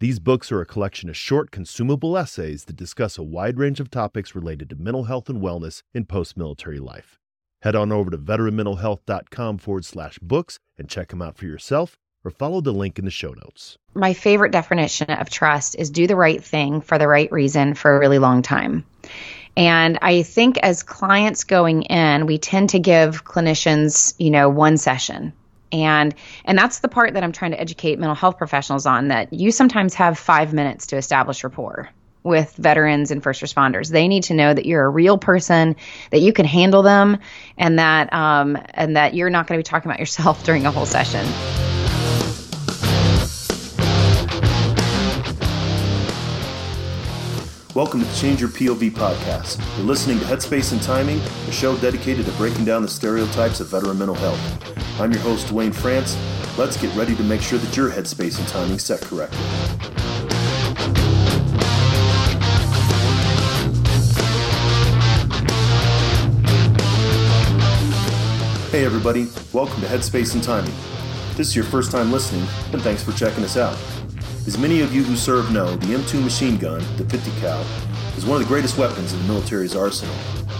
These books are a collection of short, consumable essays that discuss a wide range of topics related to mental health and wellness in post military life. Head on over to veteranmentalhealth.com forward slash books and check them out for yourself or follow the link in the show notes. My favorite definition of trust is do the right thing for the right reason for a really long time. And I think as clients going in, we tend to give clinicians, you know, one session and and that's the part that i'm trying to educate mental health professionals on that you sometimes have five minutes to establish rapport with veterans and first responders. They need to know that you're a real person that you can handle them and that um, and that you're not going to be talking about yourself during a whole session Welcome to Change Your POV podcast. You're listening to Headspace and Timing, a show dedicated to breaking down the stereotypes of veteran mental health. I'm your host, Duane France. Let's get ready to make sure that your headspace and timing set correctly. Hey, everybody. Welcome to Headspace and Timing. If this is your first time listening, then thanks for checking us out. As many of you who serve know, the M2 machine gun, the 50 cal, is one of the greatest weapons in the military's arsenal.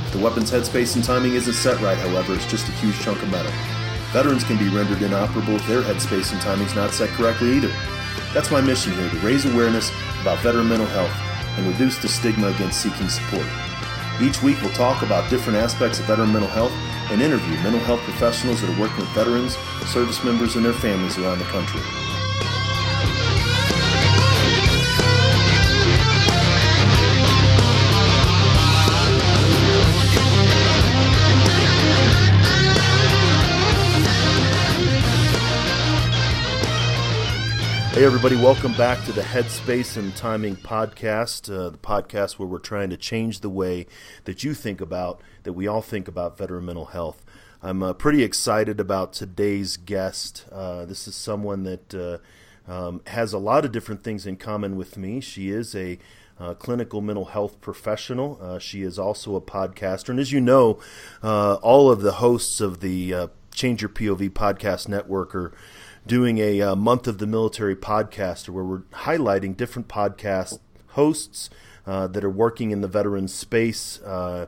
If the weapon's headspace and timing isn't set right, however, it's just a huge chunk of metal. Veterans can be rendered inoperable if their headspace and timing's not set correctly either. That's my mission here to raise awareness about veteran mental health and reduce the stigma against seeking support. Each week we'll talk about different aspects of veteran mental health and interview mental health professionals that are working with veterans, service members, and their families around the country. Hey, everybody, welcome back to the Headspace and Timing podcast, uh, the podcast where we're trying to change the way that you think about, that we all think about veteran mental health. I'm uh, pretty excited about today's guest. Uh, this is someone that uh, um, has a lot of different things in common with me. She is a uh, clinical mental health professional. Uh, she is also a podcaster. And as you know, all of the hosts of the Change Your POV podcast network are doing a, uh, month of the military podcast where we're highlighting different podcast hosts uh, that are working in the veterans space. Uh,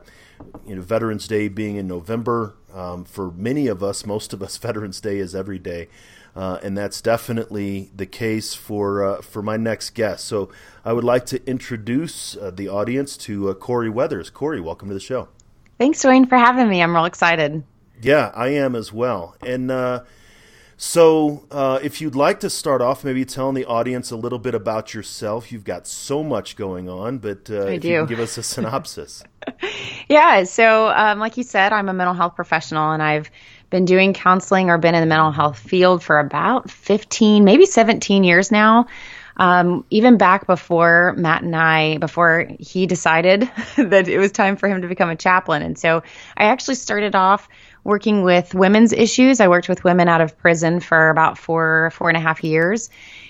you know, Veterans Day being in November. Um, for many of us, most of us, Veterans Day is every day. Uh, and that's definitely the case for uh, for my next guest. So I would like to introduce uh, the audience to uh, Corie Weathers. Corie, welcome to the show. Thanks, Duane, for having me. I'm real excited. Yeah, I am as well. And uh, so, uh, if you'd like to start off, maybe telling the audience a little bit about yourself. You've got so much going on, but uh, if do. you can give us a synopsis. yeah. So, um, like you said, I'm a mental health professional, and I've been doing counseling or been in the mental health field for about 15, maybe 17 years now. Um, even back before Matt and I, before he decided that it was time for him to become a chaplain. And so I actually started off working with women's issues. I worked with women out of prison for about four, four and a half years.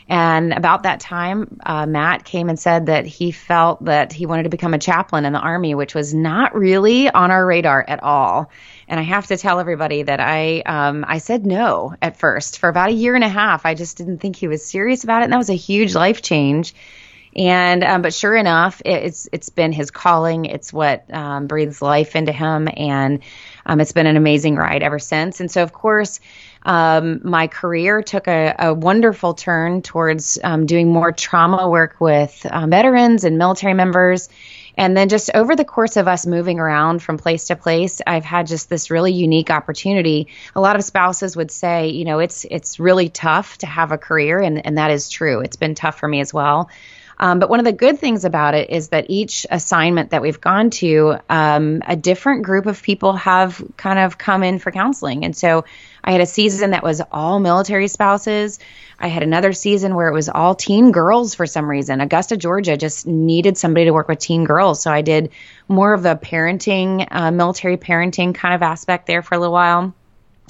And about that time, uh, Matt came and said that he felt that he wanted to become a chaplain in the Army, which was not really on our radar at all. And I have to tell everybody that I um, I said no at first for about a year and a half. I just didn't think he was serious about it, and that was a huge life change. And um, but sure enough, it, it's it's been his calling. It's what um, breathes life into him, and um, it's been an amazing ride ever since. And so, of course, um, my career took a, a wonderful turn towards um, doing more trauma work with uh, veterans and military members. And then, just over the course of us moving around from place to place, I've had just this really unique opportunity. A lot of spouses would say, you know, it's it's really tough to have a career, and, and that is true. It's been tough for me as well. Um, but one of the good things about it is that each assignment that we've gone to, um, a different group of people have kind of come in for counseling. And so I had a season that was all military spouses. I had another season where it was all teen girls for some reason. Augusta, Georgia just needed somebody to work with teen girls. So I did more of the parenting, uh, military parenting kind of aspect there for a little while.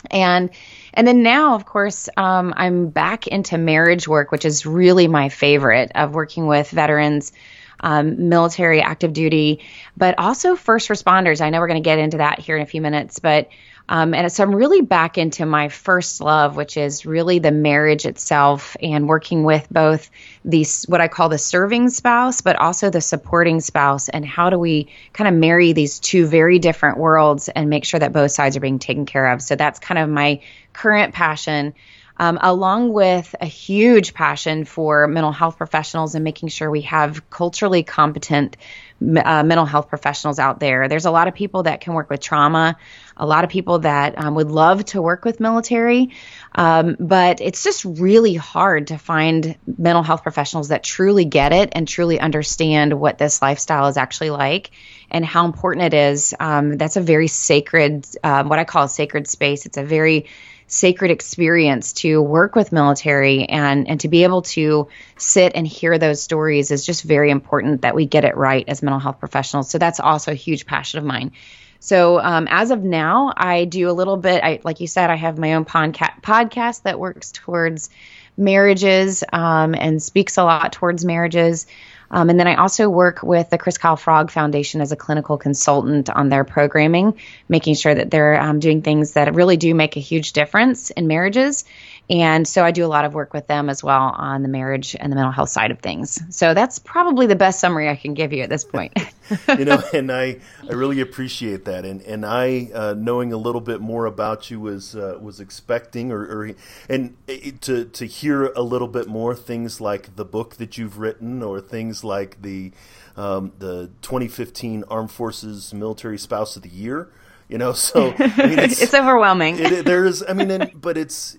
And and then now, of course, um, I'm back into marriage work, which is really my favorite of working with veterans, um, military, active duty, but also first responders. I know we're going to get into that here in a few minutes, but um, and so I'm really back into my first love, which is really the marriage itself and working with both these, what I call the serving spouse, but also the supporting spouse. And how do we kind of marry these two very different worlds and make sure that both sides are being taken care of? So that's kind of my current passion. Um, along with a huge passion for mental health professionals and making sure we have culturally competent uh, mental health professionals out there. There's a lot of people that can work with trauma, a lot of people that um, would love to work with military, um, but it's just really hard to find mental health professionals that truly get it and truly understand what this lifestyle is actually like and how important it is. Um, that's a very sacred, um, what I call a sacred space. It's a very sacred experience to work with military and and to be able to sit and hear those stories is just very important that we get it right as mental health professionals. So that's also a huge passion of mine. So um, as of now, I do a little bit. I like you said, I have my own podca- podcast that works towards marriages um, and speaks a lot towards marriages. Um, and then I also work with the Chris Kyle Frog Foundation as a clinical consultant on their programming, making sure that they're um, doing things that really do make a huge difference in marriages. And so I do a lot of work with them as well on the marriage and the mental health side of things. So that's probably the best summary I can give you at this point. you know, and I, I really appreciate that. And and I uh, knowing a little bit more about you was uh, was expecting or, or and to to hear a little bit more things like the book that you've written or things like the um, the 2015 Armed Forces Military Spouse of the Year. You know, so I mean, it's, it's, overwhelming. It, there's, I mean, and, but it's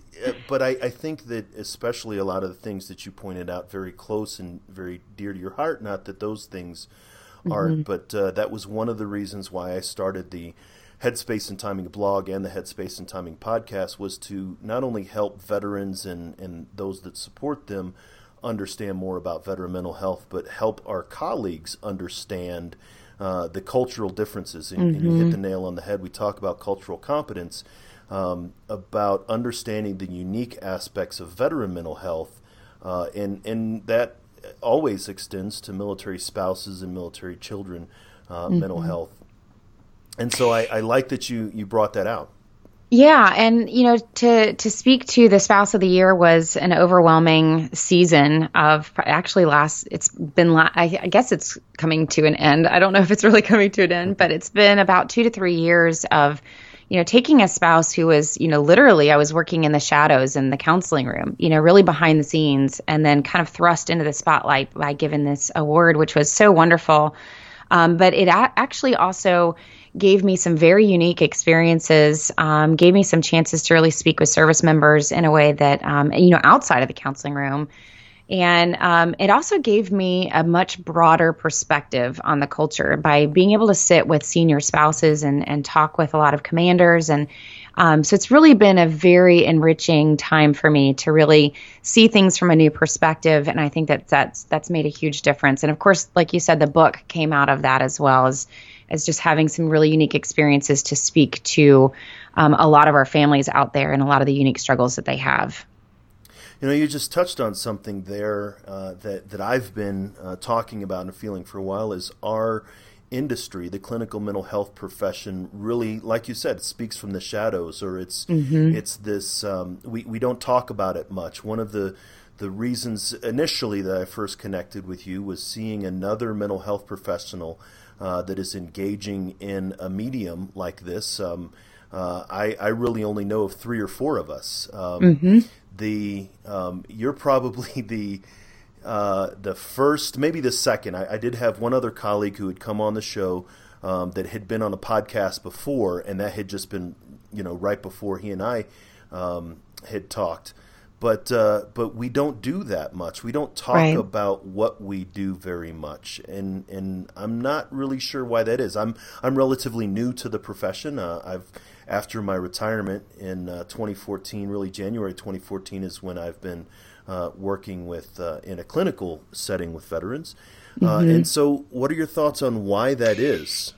but I, I think that especially a lot of the things that you pointed out very close and very dear to your heart. Not that those things aren't, mm-hmm. but uh, that was one of the reasons why I started the Headspace and Timing blog and the Headspace and Timing podcast was to not only help veterans and, and those that support them understand more about veteran mental health, but help our colleagues understand uh, the cultural differences. And, mm-hmm. and, you hit the nail on the head. We talk about cultural competence um, about understanding the unique aspects of veteran mental health, uh, and and that always extends to military spouses and military children uh, mm-hmm. mental health. And so I, I like that you you brought that out. Yeah, and you know, to to speak to the spouse of the year was an overwhelming season of actually last. It's been la- I, I, guess it's coming to an end. I don't know if it's really coming to an end, but it's been about two to three years of you know, taking a spouse who was, you know, literally I was working in the shadows in the counseling room, you know, really behind the scenes, and then kind of thrust into the spotlight by giving this award, which was so wonderful. Um, but it a- actually also gave me some very unique experiences, um, gave me some chances to really speak with service members in a way that, um, you know, outside of the counseling room and um, it also gave me a much broader perspective on the culture by being able to sit with senior spouses and, and talk with a lot of commanders. And um, so it's really been a very enriching time for me to really see things from a new perspective. And I think that that's, that's made a huge difference. And of course, like you said, the book came out of that as well as, as just having some really unique experiences to speak to um, a lot of our families out there and a lot of the unique struggles that they have. You know, you just touched on something there uh, that that I've been uh, talking about and feeling for a while. Is our industry, the clinical mental health profession, really, like you said, speaks from the shadows, or it's mm-hmm. it's this um, we we don't talk about it much. One of the the reasons initially that I first connected with you was seeing another mental health professional uh, that is engaging in a medium like this. Um, uh, I, I really only know of three or four of us. Um, mm-hmm the um, you're probably the uh, the first, maybe the second. I, I, did have one other colleague who had come on the show um, that had been on a podcast before, and that had just been you know right before he and I um, had talked. but uh, but we don't do that much. We don't talk right. about what we do very much, and and I'm not really sure why that is. I'm I'm relatively new to the profession. Uh, I've after my retirement in uh, 2014, really January 2014 is when I've been uh, working with uh, in a clinical setting with veterans. Uh, mm-hmm. And so, what are your thoughts on why that is?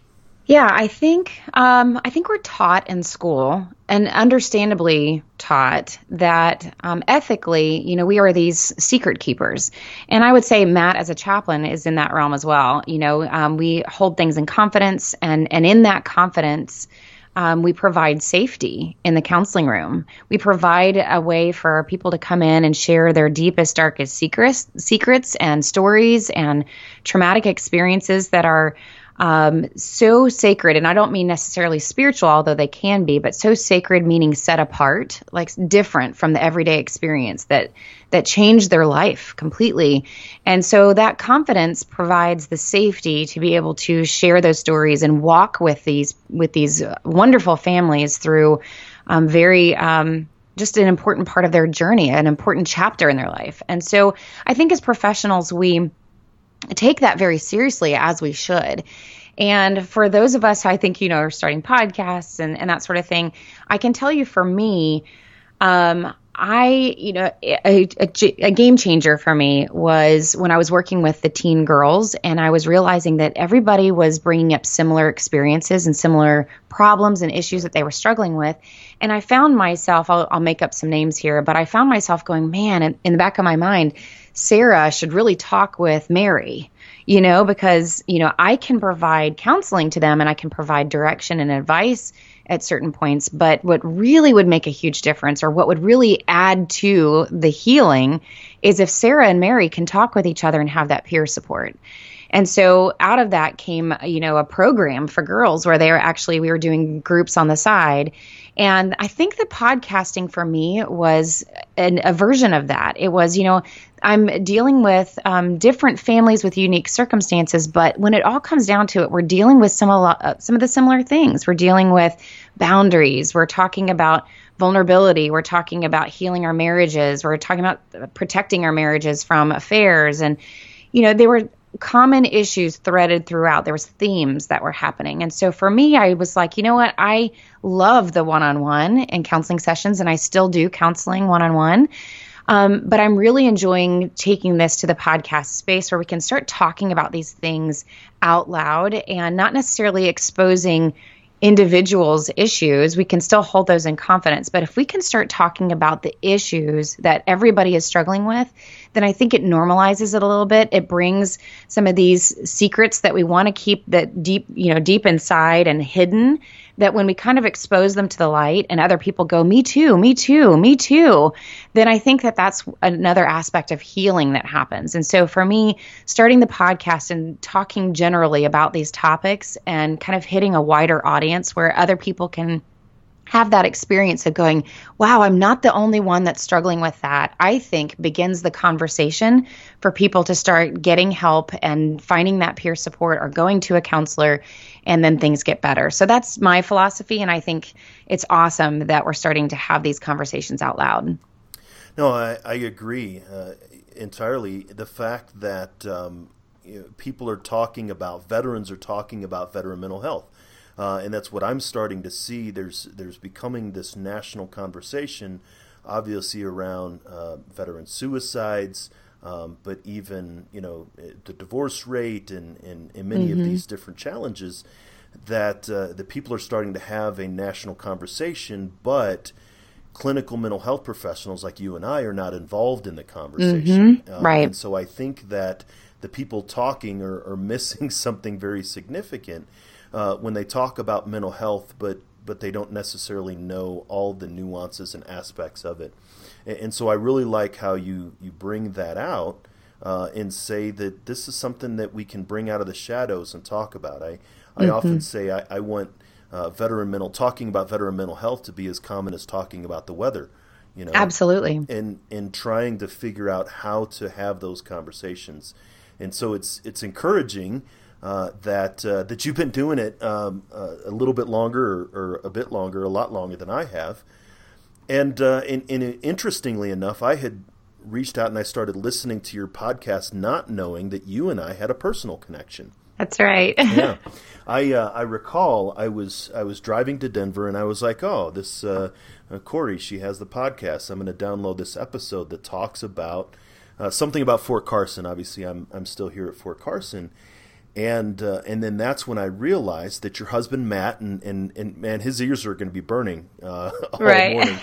Yeah, I think um, I think we're taught in school, and understandably taught that um, ethically, you know, we are these secret keepers. And I would say Matt, as a chaplain, is in that realm as well. You know, um, we hold things in confidence, and and in that confidence. Um, we provide safety in the counseling room. We provide a way for people to come in and share their deepest, darkest secrets, secrets and stories and traumatic experiences that are um, so sacred, and I don't mean necessarily spiritual, although they can be, but so sacred meaning set apart, like different from the everyday experience that that changed their life completely. And so that confidence provides the safety to be able to share those stories and walk with these with these wonderful families through um, very um, just an important part of their journey, an important chapter in their life. And so I think as professionals, we take that very seriously as we should. And for those of us, I think, you know, are starting podcasts and, and that sort of thing, I can tell you for me, um, I, you know, a, a, a, game changer for me was when I was working with the teen girls and I was realizing that everybody was bringing up similar experiences and similar problems and issues that they were struggling with. And I found myself, I'll, I'll make up some names here, but I found myself going, man, in, in the back of my mind, Sarah should really talk with Mary, you know, because, you know, I can provide counseling to them and I can provide direction and advice at certain points. But what really would make a huge difference or what would really add to the healing is if Sarah and Mary can talk with each other and have that peer support. And so out of that came, you know, a program for girls where they were actually, we were doing groups on the side and I think the podcasting for me was an, a version of that. It was, you know, I'm dealing with um, different families with unique circumstances, but when it all comes down to it, we're dealing with some uh, some of the similar things. We're dealing with boundaries. We're talking about vulnerability. We're talking about healing our marriages. We're talking about protecting our marriages from affairs, and you know, they were common issues threaded throughout. There was themes that were happening. And so for me, I was like, you know what? I love the one-on-one and counseling sessions and I still do counseling one-on-one. Um, but I'm really enjoying taking this to the podcast space where we can start talking about these things out loud and not necessarily exposing individuals' issues, we can still hold those in confidence. But if we can start talking about the issues that everybody is struggling with, then I think it normalizes it a little bit. It brings some of these secrets that we want to keep that deep, you know, deep inside and hidden that when we kind of expose them to the light and other people go, me too, me too, me too, then I think that that's another aspect of healing that happens. And so for me, starting the podcast and talking generally about these topics and kind of hitting a wider audience where other people can have that experience of going, wow, I'm not the only one that's struggling with that, I think begins the conversation for people to start getting help and finding that peer support or going to a counselor, and then things get better. So that's my philosophy. And I think it's awesome that we're starting to have these conversations out loud. No, I, I agree uh, entirely. The fact that um, you know, people are talking about, veterans are talking about veteran mental health uh, and that's what I'm starting to see. There's there's becoming this national conversation, obviously around uh, veteran suicides, um, but even you know the divorce rate and and, and many mm-hmm. of these different challenges that uh, the people are starting to have a national conversation, but clinical mental health professionals like you and I are not involved in the conversation. Mm-hmm. Um, right. And so I think that the people talking are, are missing something very significant uh, when they talk about mental health, but but they don't necessarily know all the nuances and aspects of it. And, and so I really like how you you bring that out uh, and say that this is something that we can bring out of the shadows and talk about. I I mm-hmm. often say I, I want uh, veteran mental talking about veteran mental health to be as common as talking about the weather. You know, absolutely, and and trying to figure out how to have those conversations, and so it's it's encouraging uh, that uh, that you've been doing it um, uh, a little bit longer or, or, a bit longer, a lot longer than I have. And, uh, and, and interestingly enough, I had reached out and I started listening to your podcast, not knowing that you and I had a personal connection. That's right. yeah, I uh, I recall I was I was driving to Denver and I was like, oh, this uh, uh, Corie, she has the podcast. I'm going to download this episode that talks about uh, something about Fort Carson. Obviously, I'm I'm still here at Fort Carson, and uh, and then that's when I realized that your husband Matt and and, and man, his ears are going to be burning uh, all right. morning.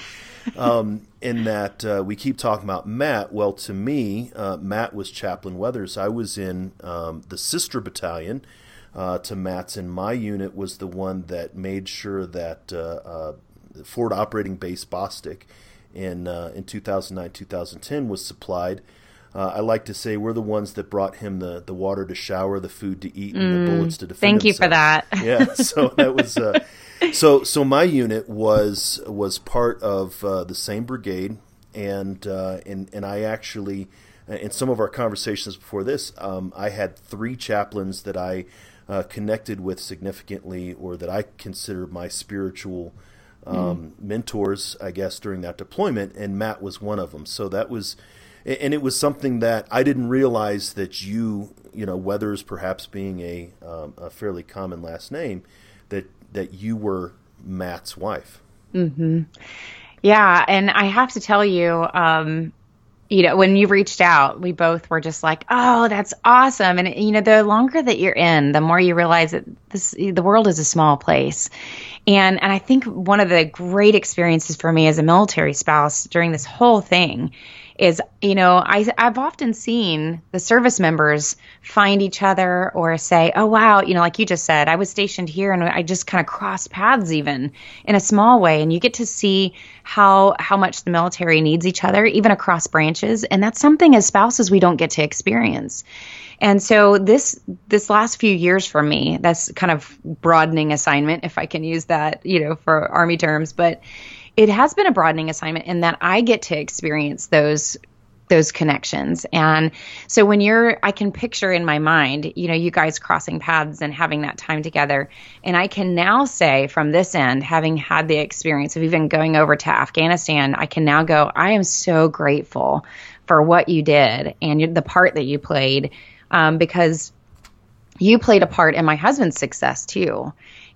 um, in that uh, we keep talking about Matt. Well, to me, uh, Matt was Chaplain Weathers. I was in um, the sister battalion uh, to Matt's, and my unit was the one that made sure that uh, uh, Forward Operating Base Bostick in uh, in 2009 2010 was supplied. Uh, I like to say we're the ones that brought him the, the water to shower, the food to eat, and mm, the bullets to defend. Thank himself. you for that. yeah, so that was uh, so so. My unit was was part of uh, the same brigade, and uh, and and I actually in some of our conversations before this, um, I had three chaplains that I uh, connected with significantly, or that I consider my spiritual um, mm. mentors, I guess, during that deployment, and Matt was one of them. So that was, and it was something that I didn't realize that you, you know, Weathers perhaps being a, um, a fairly common last name, that that you were Matt's wife. Mm-hmm. Yeah, and I have to tell you, um, you know, when you reached out, we both were just like, "Oh, that's awesome!" And you know, the longer that you're in, the more you realize that this the world is a small place. And and I think one of the great experiences for me as a military spouse during this whole thing is you know I, i've often seen the service members find each other or say oh wow you know like you just said i was stationed here and i just kind of crossed paths even in a small way. And you get to see how how much the military needs each other even across branches. And that's something as spouses we don't get to experience. And so this this last few years for me that's kind of broadening assignment if i can use that you know for army terms. But it has been a broadening assignment in that I get to experience those those connections. And so when you're, I can picture in my mind, you know, you guys crossing paths and having that time together. And I can now say from this end, having had the experience of even going over to Afghanistan, I can now go, I am so grateful for what you did and the part that you played um, because you played a part in my husband's success too.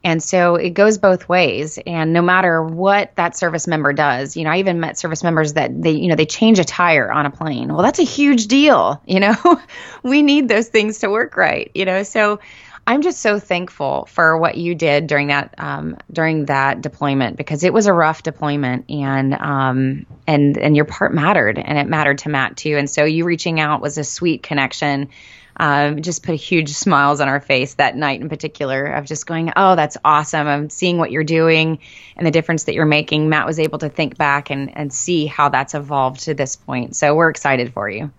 And so it goes both ways. And no matter what that service member does, you know, I even met service members that they, you know, they change a tire on a plane. Well, that's a huge deal. You know, we need those things to work right, you know. So I'm just so thankful for what you did during that um, during that deployment because it was a rough deployment and um, and and your part mattered and it mattered to Matt too. And so you reaching out was a sweet connection um, just put huge smiles on our face that night in particular of just going, oh, that's awesome. I'm seeing what you're doing and the difference that you're making. Matt was able to think back and, and see how that's evolved to this point. So we're excited for you.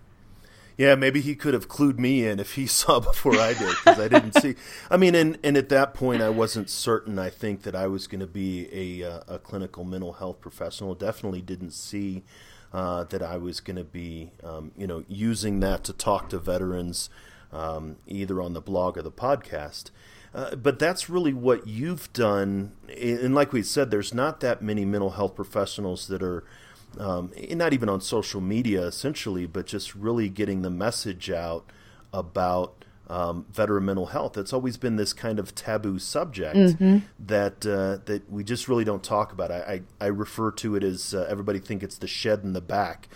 Yeah, maybe he could have clued me in if he saw before I did because I didn't see. I mean, and, and at that point, I wasn't certain. I think that I was going to be a uh, a clinical mental health professional. Definitely didn't see uh, that I was going to be, um, you know, using that to talk to veterans, um, either on the blog or the podcast. Uh, but that's really what you've done. And like we said, there's not that many mental health professionals that are, um, not even on social media essentially, but just really getting the message out about um, veteran mental health. It's always been this kind of taboo subject mm-hmm. that uh, that we just really don't talk about. I, I, I refer to it as uh, everybody think it's the shed in the back.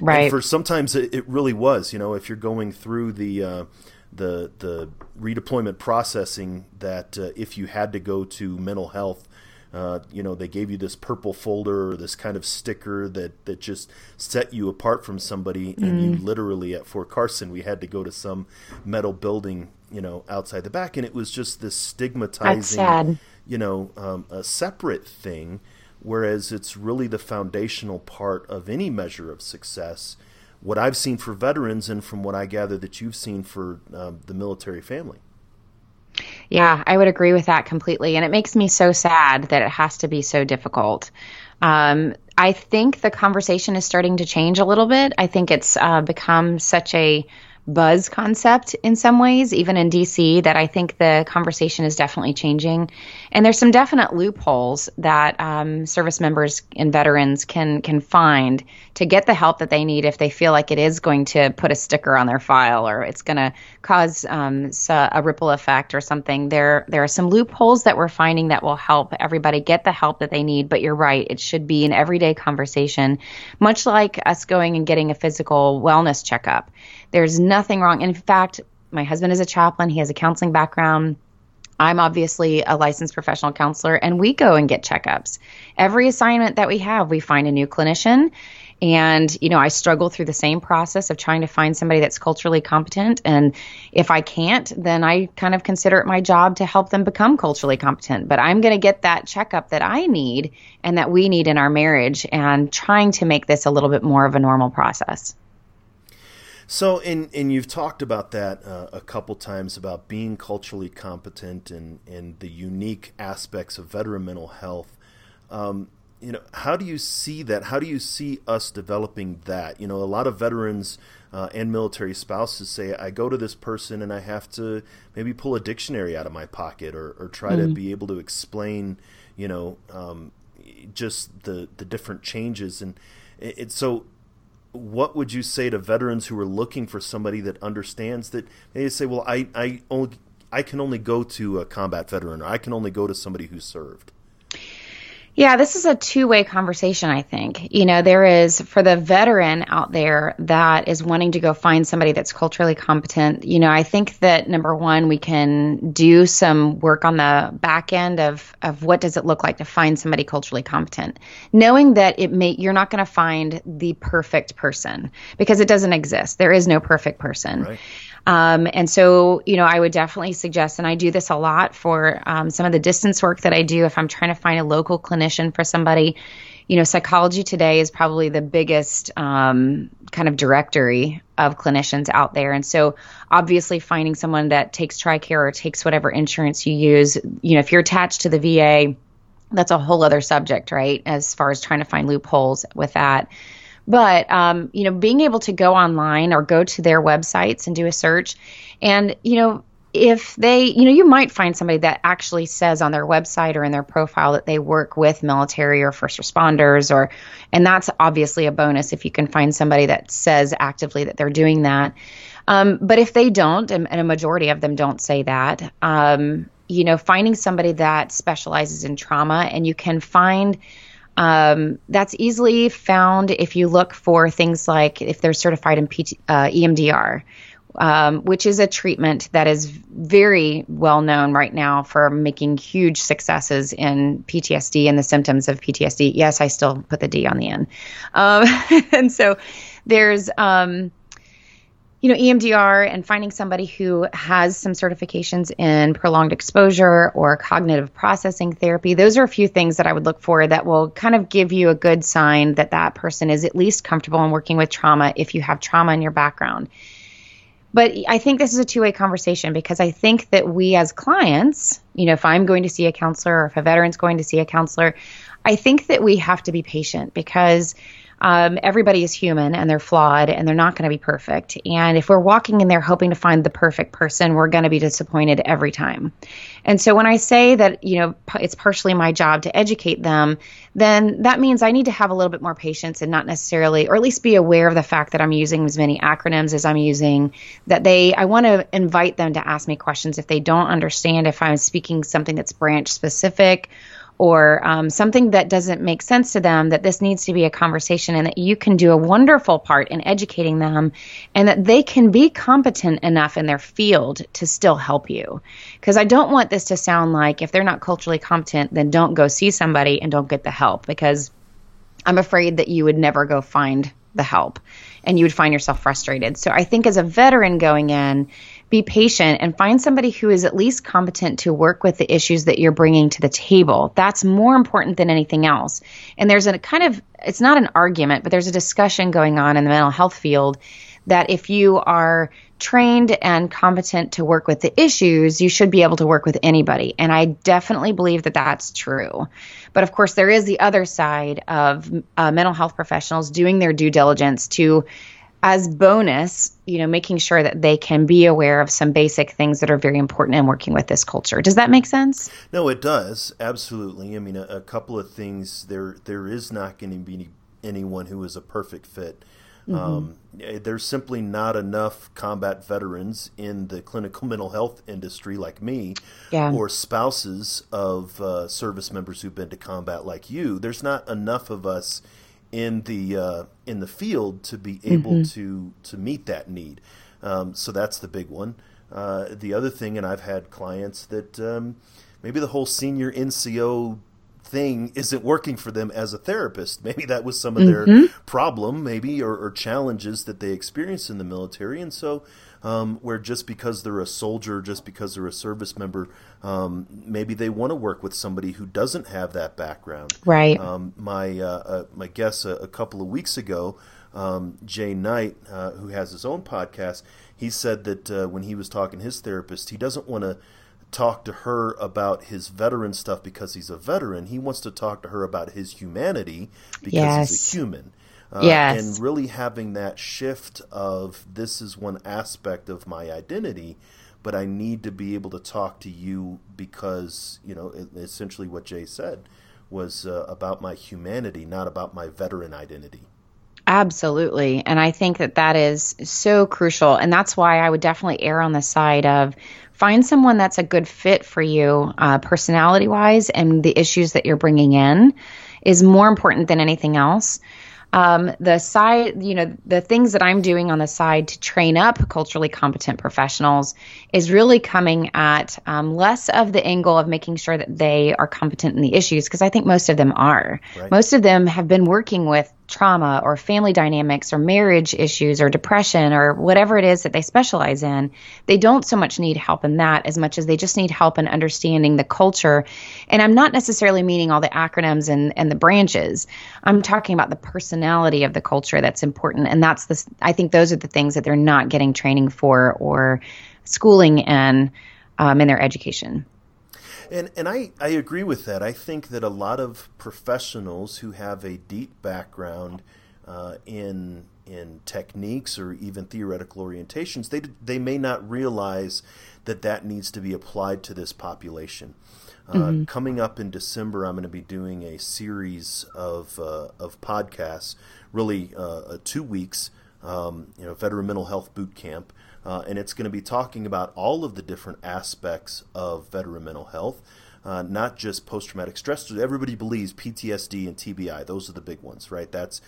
Right. And for sometimes it, it, really was. You know, if you're going through the uh, the the redeployment processing, that uh, if you had to go to mental health uh, you know, they gave you this purple folder or this kind of sticker that, that just set you apart from somebody. Mm. And you mm. literally, at Fort Carson, we had to go to some metal building, you know, outside the back. And it was just this stigmatizing, you know, um, a separate thing. Whereas it's really the foundational part of any measure of success. What I've seen for veterans, and from what I gather that you've seen for um, the military family. Yeah, I would agree with that completely. And it makes me so sad that it has to be so difficult. Um, I think the conversation is starting to change a little bit. I think it's uh, become such a buzz concept in some ways, even in DC, that I think the conversation is definitely changing. And there's some definite loopholes that um, service members and veterans can can find to get the help that they need if they feel like it is going to put a sticker on their file or it's going to cause um, a ripple effect or something. There there are some loopholes that we're finding that will help everybody get the help that they need. But you're right, it should be an everyday conversation, much like us going and getting a physical wellness checkup. There's nothing wrong. In fact, my husband is a chaplain. He has a counseling background. I'm obviously a licensed professional counselor, and we go and get checkups. Every assignment that we have, we find a new clinician. And, you know, I struggle through the same process of trying to find somebody that's culturally competent. And if I can't, then I kind of consider it my job to help them become culturally competent. But I'm going to get that checkup that I need and that we need in our marriage and trying to make this a little bit more of a normal process. So, and and you've talked about that uh, a couple times about being culturally competent and and the unique aspects of veteran mental health. Um, you know, how do you see that? How do you see us developing that? You know, a lot of veterans uh, and military spouses say, I go to this person and I have to maybe pull a dictionary out of my pocket or, or try mm-hmm. to be able to explain, you know, um, just the the different changes and it's it, so what would you say to veterans who are looking for somebody that understands that they say, well, I, I only I can only go to a combat veteran or I can only go to somebody who served? Yeah, this is a two way conversation, I think. You know, there is for the veteran out there that is wanting to go find somebody that's culturally competent. You know, I think that number one, we can do some work on the back end of, of what does it look like to find somebody culturally competent. Knowing that it may, you're not going to find the perfect person because it doesn't exist. There is no perfect person. Right. Um, and so, you know, I would definitely suggest, and I do this a lot for um, some of the distance work that I do if I'm trying to find a local clinician for somebody. You know, Psychology Today is probably the biggest um, kind of directory of clinicians out there. And so, obviously, finding someone that takes TRICARE or takes whatever insurance you use, you know, if you're attached to the VA, that's a whole other subject, right? As far as trying to find loopholes with that. But um, you know, being able to go online or go to their websites and do a search, and you know, if they, you know, you might find somebody that actually says on their website or in their profile that they work with military or first responders, or, and that's obviously a bonus if you can find somebody that says actively that they're doing that. Um, but if they don't, and, and, a majority of them don't say that, um, you know, finding somebody that specializes in trauma and you can find um, that's easily found if you look for things like if they're certified in PT, uh, EMDR, um, which is a treatment that is very well known right now for making huge successes in PTSD and the symptoms of PTSD. Yes, I still put the D on the end. Um, and so there's um, you know, EMDR and finding somebody who has some certifications in prolonged exposure or cognitive processing therapy, those are a few things that I would look for that will kind of give you a good sign that that person is at least comfortable in working with trauma if you have trauma in your background. But I think this is a two way conversation because I think that we as clients, you know, if I'm going to see a counselor or if a veteran's going to see a counselor, I think that we have to be patient because um, everybody is human and they're flawed and they're not going to be perfect. And if we're walking in there hoping to find the perfect person, we're going to be disappointed every time. And so when I say that, you know, it's partially my job to educate them, then that means I need to have a little bit more patience and not necessarily, or at least be aware of the fact that I'm using as many acronyms as I'm using, that they, I want to invite them to ask me questions if they don't understand, if I'm speaking something that's branch specific or um, something that doesn't make sense to them, that this needs to be a conversation and that you can do a wonderful part in educating them and that they can be competent enough in their field to still help you. Because I don't want this to sound like if they're not culturally competent, then don't go see somebody and don't get the help because I'm afraid that you would never go find the help and you would find yourself frustrated. So I think as a veteran going in, be patient and find somebody who is at least competent to work with the issues that you're bringing to the table. That's more important than anything else. And there's a kind of, it's not an argument, but there's a discussion going on in the mental health field that if you are trained and competent to work with the issues, you should be able to work with anybody. And I definitely believe that that's true. But of course, there is the other side of uh, mental health professionals doing their due diligence to as bonus, you know, making sure that they can be aware of some basic things that are very important in working with this culture. Does that make sense? No, it does absolutely. I mean, a, a couple of things. There, there is not going to be anyone who is a perfect fit. Mm-hmm. Um, eh, there's simply not enough combat veterans in the clinical mental health industry like me, yeah. or spouses of uh, service members who've been to combat like you. There's not enough of us in the uh, in the field to be able mm-hmm. to to meet that need. Um, so that's the big one. Uh, the other thing, and I've had clients that um, maybe the whole senior NCO thing isn't working for them as a therapist. Maybe that was some of their mm-hmm. problem, maybe, or, or, challenges that they experienced in the military. And so, um, where just because they're a soldier, just because they're a service member, um, maybe they want to work with somebody who doesn't have that background. Right. Um, my uh, uh, my guest a, a, couple of weeks ago, um, Jay Knight, uh, who has his own podcast, he said that uh, when he was talking to his therapist, he doesn't want to talk to her about his veteran stuff because he's a veteran. He wants to talk to her about his humanity because yes. he's a human. Uh, yes. And really having that shift of this is one aspect of my identity, but I need to be able to talk to you because, you know, essentially what Jay said was uh, about my humanity, not about my veteran identity. Absolutely. And I think that that is so crucial. And that's why I would definitely err on the side of find someone that's a good fit for you, uh, personality wise, and the issues that you're bringing in is more important than anything else. Um, the side, you know, the things that I'm doing on the side to train up culturally competent professionals is really coming at um, less of the angle of making sure that they are competent in the issues, because I think most of them are. Right. Most of them have been working with trauma or family dynamics or marriage issues or depression or whatever it is that they specialize in, they don't so much need help in that as much as they just need help in understanding the culture. And I'm not necessarily meaning all the acronyms and, and the branches. I'm talking about the personality of the culture that's important. And that's the, I think those are the things that they're not getting training for or schooling in um, in their education. And and I, I agree with that. I think that a lot of professionals who have a deep background uh, in in techniques or even theoretical orientations, they they may not realize that that needs to be applied to this population. Uh, mm-hmm. Coming up in December, I'm going to be doing a series of uh, of podcasts, really uh, two weeks. Um, you know, veteran mental health boot camp, uh, and it's going to be talking about all of the different aspects of veteran mental health, uh, not just post traumatic stress. Everybody believes PTSD and TBI; those are the big ones, right? That's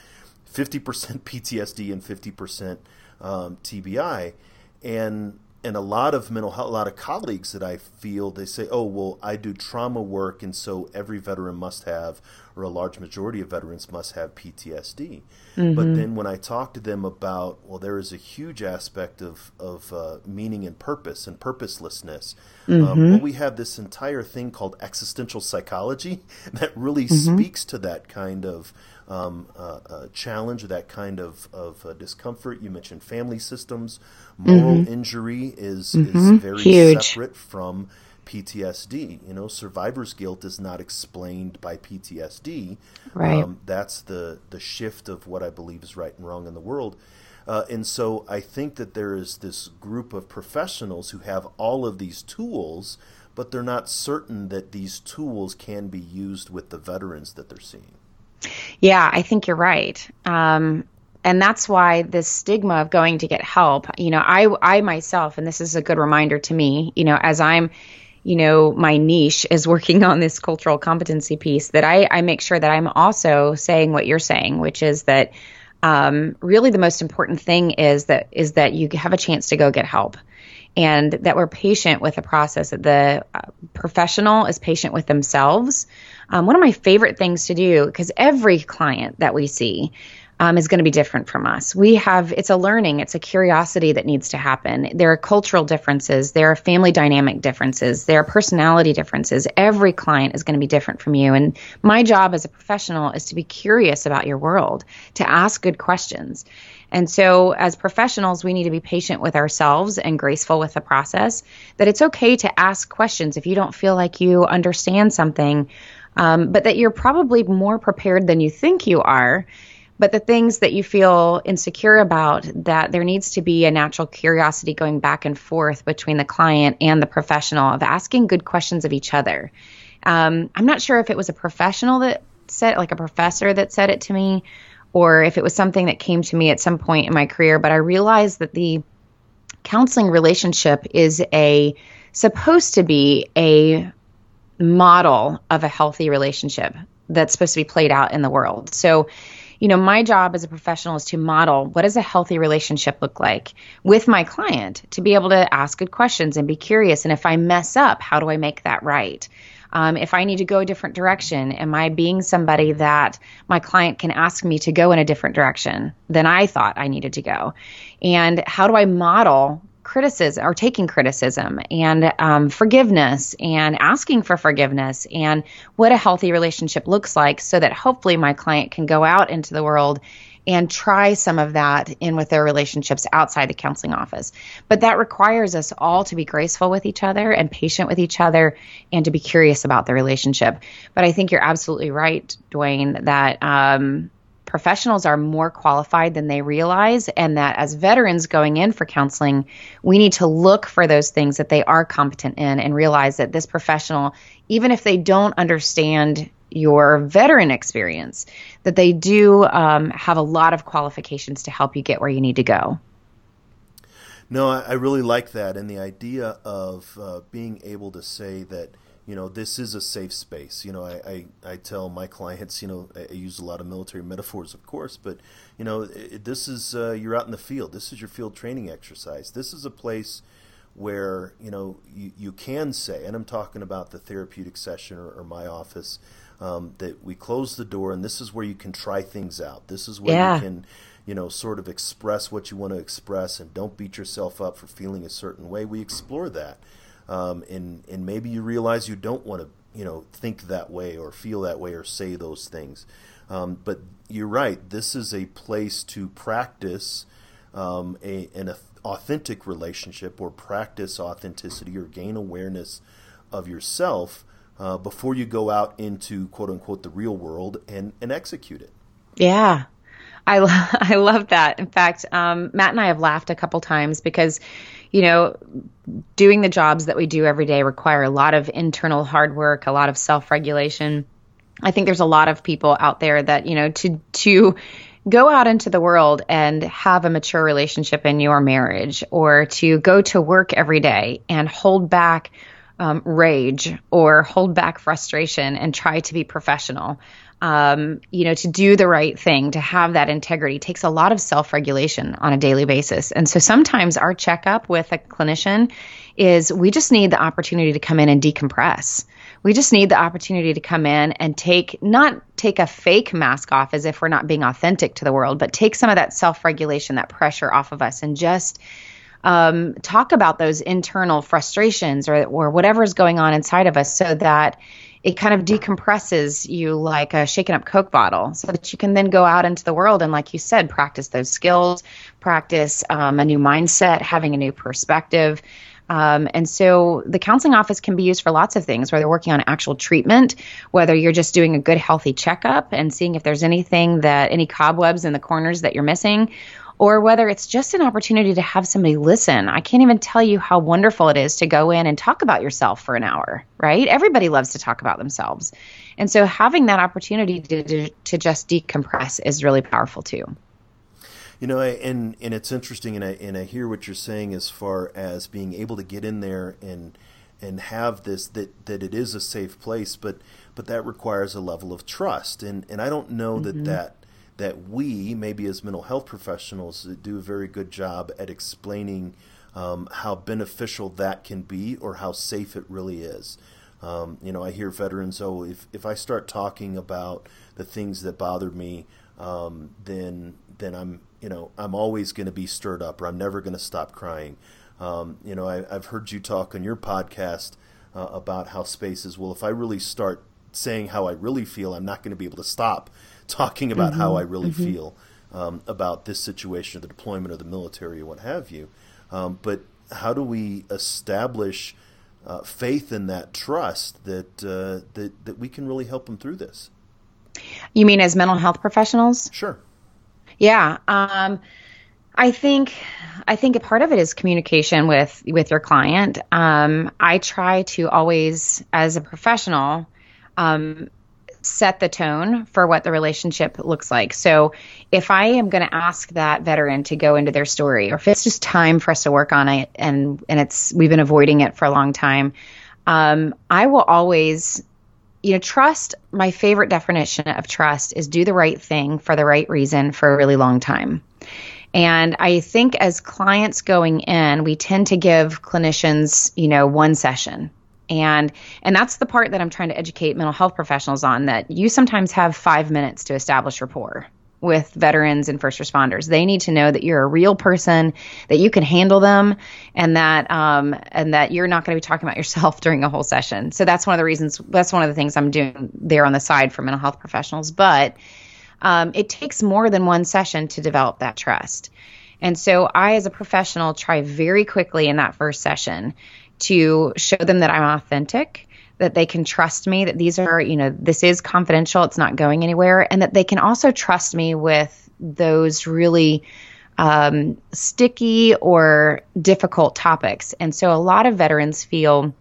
50% PTSD and 50% um, TBI, and and a lot of mental health, a lot of colleagues that I feel they say, "Oh, well, I do trauma work, and so every veteran must have, or a large majority of veterans must have PTSD." Mm-hmm. But then when I talk to them about, well, there is a huge aspect of of uh, meaning and purpose and purposelessness. Um, mm-hmm. Um, well, we have this entire thing called existential psychology that really mm-hmm. speaks to that kind of um, uh, uh, challenge, that kind of, of uh, discomfort. You mentioned family systems. Moral mm-hmm. injury is, mm-hmm. is very Huge. separate from PTSD. You know, survivor's guilt is not explained by PTSD. Right. Um, that's the, the shift of what I believe is right and wrong in the world. Uh, and so I think that there is this group of professionals who have all of these tools, but they're not certain that these tools can be used with the veterans that they're seeing. Yeah, I think you're right. Um, and that's why this stigma of going to get help, you know, I, I myself, and this is a good reminder to me, you know, as I'm, you know, my niche is working on this cultural competency piece, that I, I make sure that I'm also saying what you're saying, which is that um, really the most important thing is that is that you have a chance to go get help and that we're patient with the process that the uh, professional is patient with themselves um, one of my favorite things to do, because every client that we see um, is going to be different from us. We have, it's a learning, it's a curiosity that needs to happen. There are cultural differences, there are family dynamic differences, there are personality differences. Every client is going to be different from you. And my job as a professional is to be curious about your world, to ask good questions. And so, as professionals, we need to be patient with ourselves and graceful with the process. That it's okay to ask questions if you don't feel like you understand something um, but that you're probably more prepared than you think you are. but the things that you feel insecure about, that there needs to be a natural curiosity going back and forth between the client and the professional of asking good questions of each other. Um, I'm not sure if it was a professional that said, like a professor that said it to me, or if it was something that came to me at some point in my career, but I realized that the counseling relationship is a supposed to be a model of a healthy relationship that's supposed to be played out in the world. So, you know, my job as a professional is to model what does a healthy relationship look like with my client to be able to ask good questions and be curious. And if I mess up, how do I make that right? Um, if I need to go a different direction, am I being somebody that my client can ask me to go in a different direction than I thought I needed to go? And how do I model criticism or taking criticism and um, forgiveness and asking for forgiveness and what a healthy relationship looks like so that hopefully my client can go out into the world and try some of that in with their relationships outside the counseling office. But that requires us all to be graceful with each other and patient with each other and to be curious about the relationship. But I think you're absolutely right, Duane, that um, professionals are more qualified than they realize, and that as veterans going in for counseling, we need to look for those things that they are competent in and realize that this professional, even if they don't understand your veteran experience, that they do um, have a lot of qualifications to help you get where you need to go. No, I, I really like that, and the idea of uh, being able to say that you know this is a safe space. You know, I, I, I tell my clients, you know, I, use a lot of military metaphors, of course, but you know, it, this is uh, you're out in the field. This is your field training exercise. This is a place where you know you, you can say, and I'm talking about the therapeutic session or, or my office um, that we close the door and this is where you can try things out. This is where yeah. you can, you know, sort of express what you want to express and don't beat yourself up for feeling a certain way. We explore that. Um, and, and maybe you realize you don't want to, you know, think that way or feel that way or say those things. Um, but you're right. This is a place to practice um, a, an authentic relationship or practice authenticity or gain awareness of yourself uh, before you go out into quote unquote the real world and, and execute it. Yeah. I, I love that. In fact, um, Matt and I have laughed a couple times because, you know, doing the jobs that we do every day require a lot of internal hard work, a lot of self regulation. I think there's a lot of people out there that, you know, to, to, go out into the world and have a mature relationship in your marriage or to go to work every day and hold back um, rage or hold back frustration and try to be professional. Um, you know, to do the right thing, to have that integrity takes a lot of self regulation on a daily basis. And so sometimes our checkup with a clinician is we just need the opportunity to come in and decompress. We just need the opportunity to come in and take, not take a fake mask off as if we're not being authentic to the world, but take some of that self regulation, that pressure off of us and just um, talk about those internal frustrations or or whatever's going on inside of us, so that it kind of decompresses you like a shaken up Coke bottle, so that you can then go out into the world and, like you said, practice those skills, practice um, a new mindset, having a new perspective. Um, and so the counseling office can be used for lots of things, whether working on actual treatment, whether you're just doing a good, healthy checkup and seeing if there's anything that, any cobwebs in the corners that you're missing, or whether it's just an opportunity to have somebody listen. I can't even tell you how wonderful it is to go in and talk about yourself for an hour, right? Everybody loves to talk about themselves. And so having that opportunity to, to, just decompress is really powerful too. You know, and and it's interesting, and I and I hear what you're saying as far as being able to get in there and and have this that that it is a safe place, but but that requires a level of trust, and and I don't know mm-hmm. that that that we, maybe as mental health professionals, do a very good job at explaining um, how beneficial that can be or how safe it really is. Um, you know, I hear veterans, oh, if, if I start talking about the things that bother me, um, then then I'm you know I'm always going to be stirred up, or I'm never going to stop crying. Um, you know, I, have heard you talk on your podcast uh, about how spaces. Well, if I really start saying how I really feel, I'm not going to be able to stop talking about mm-hmm, how I really mm-hmm. feel um, about this situation or the deployment of the military or what have you. Um, but how do we establish uh, faith in that trust that, uh, that that we can really help them through this? You mean as mental health professionals? Sure. Yeah. Um, I think I think a part of it is communication with with your client. Um, I try to always, as a professional, um, set the tone for what the relationship looks like. So if I am going to ask that veteran to go into their story, or if it's just time for us to work on it, and and it's we've been avoiding it for a long time, um, I will always. You know, trust, my favorite definition of trust is do the right thing for the right reason for a really long time. And I think as clients going in, we tend to give clinicians, you know, one session. And and that's the part that I'm trying to educate mental health professionals on that you sometimes have 5 minutes to establish rapport with veterans and first responders. They need to know that you're a real person, that you can handle them, and that um, and that you're not going to be talking about yourself during a whole session. So that's one of the reasons. That's one of the things I'm doing there on the side for mental health professionals. But um, it takes more than one session to develop that trust. And so I, as a professional, try very quickly in that first session to show them that I'm authentic, that they can trust me, that these are, you know, this is confidential, it's not going anywhere, and that they can also trust me with those really um, sticky or difficult topics. And so a lot of veterans feel,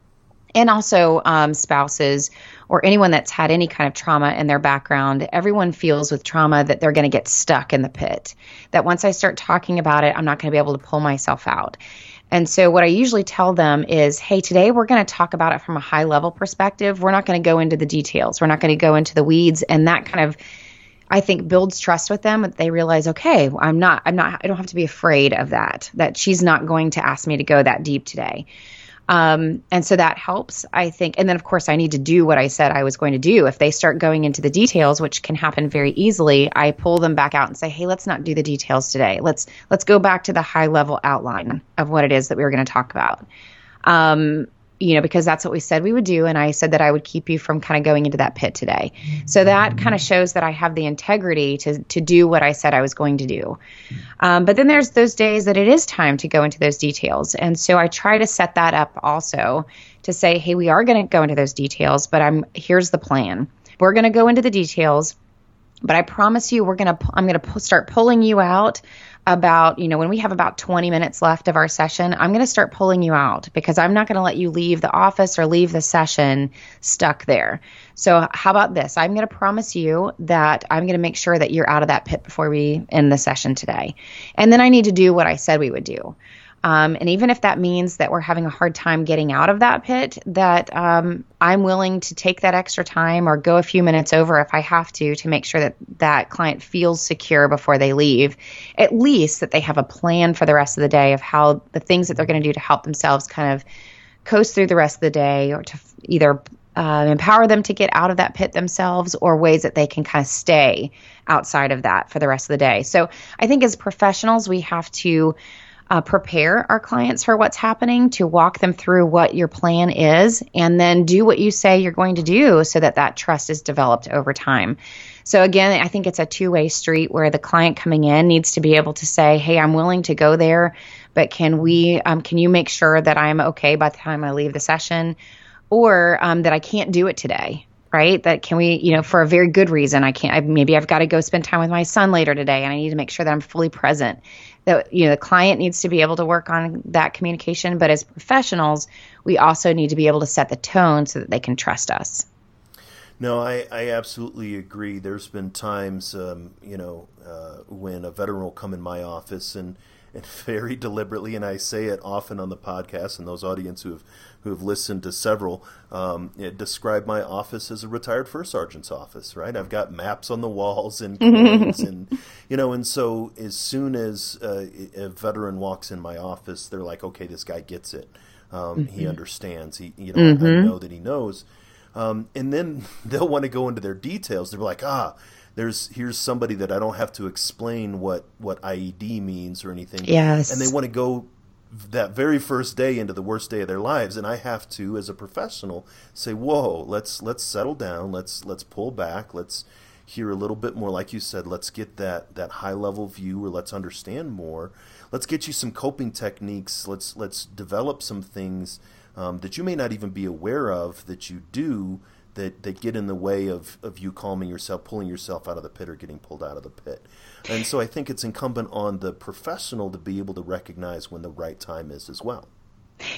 and also um, spouses or anyone that's had any kind of trauma in their background, everyone feels with trauma that they're going to get stuck in the pit. That once I start talking about it, I'm not going to be able to pull myself out. And so, what I usually tell them is, hey, today we're going to talk about it from a high level perspective. We're not going to go into the details. We're not going to go into the weeds. And that kind of, I think, builds trust with them. That they realize, okay, I'm not, I'm not, I don't have to be afraid of that, that she's not going to ask me to go that deep today. Um, and so that helps, I think. And then, of course, I need to do what I said I was going to do. If they start going into the details, which can happen very easily, I pull them back out and say, "Hey, let's not do the details today. Let's let's go back to the high level outline of what it is that we were going to talk about." Um, you know, because that's what we said we would do. And I said that I would keep you from kind of going into that pit today. So that kind of shows that I have the integrity to, to do what I said I was going to do. Um, but then there's those days that it is time to go into those details. And so I try to set that up also to say, hey, we are going to go into those details, but I'm here's the plan. We're going to go into the details, but I promise you, we're going to, I'm going to start pulling you out about, you know, when we have about 20 minutes left of our session, I'm going to start pulling you out because I'm not going to let you leave the office or leave the session stuck there. So, how about this? I'm going to promise you that I'm going to make sure that you're out of that pit before we end the session today. And then I need to do what I said we would do. Um, and even if that means that we're having a hard time getting out of that pit, that um, I'm willing to take that extra time or go a few minutes over if I have to to make sure that that client feels secure before they leave. At least that they have a plan for the rest of the day of how the things that they're going to do to help themselves kind of coast through the rest of the day or to either uh, empower them to get out of that pit themselves or ways that they can kind of stay outside of that for the rest of the day. So I think as professionals, we have to uh, prepare our clients for what's happening, to walk them through what your plan is, and then do what you say you're going to do so that that trust is developed over time. So again, I think it's a two-way street where the client coming in needs to be able to say, "Hey, I'm willing to go there, but can we? Um, can you make sure that I'm okay by the time I leave the session, or um, that I can't do it today?" right that can we you know for a very good reason i can't I, maybe i've got to go spend time with my son later today and i need to make sure that i'm fully present that you know the client needs to be able to work on that communication. But as professionals we also need to be able to set the tone so that they can trust us. No i, I absolutely agree. There's been times um, you know uh, when a veteran will come in my office and and very deliberately, and I say it often on the podcast, and those audience who have who have listened to several um, describe my office as a retired first sergeant's office. Right, I've got maps on the walls and coins, and you know, and so as soon as uh, a veteran walks in my office, they're like, okay, this guy gets it. Um, mm-hmm. He understands. He, you know, mm-hmm. I know that he knows. Um, and then they'll want to go into their details. They're like, ah, there's here's somebody that I don't have to explain what what IED means or anything. Yes. And they want to go that very first day into the worst day of their lives and I have to as a professional say, "Whoa, let's let's settle down. Let's let's pull back. Let's hear a little bit more like you said, let's get that that high level view or let's understand more. Let's get you some coping techniques. Let's let's develop some things um, that you may not even be aware of that you do that, that get in the way of, of you calming yourself, pulling yourself out of the pit, or getting pulled out of the pit. And so I think it's incumbent on the professional to be able to recognize when the right time is as well.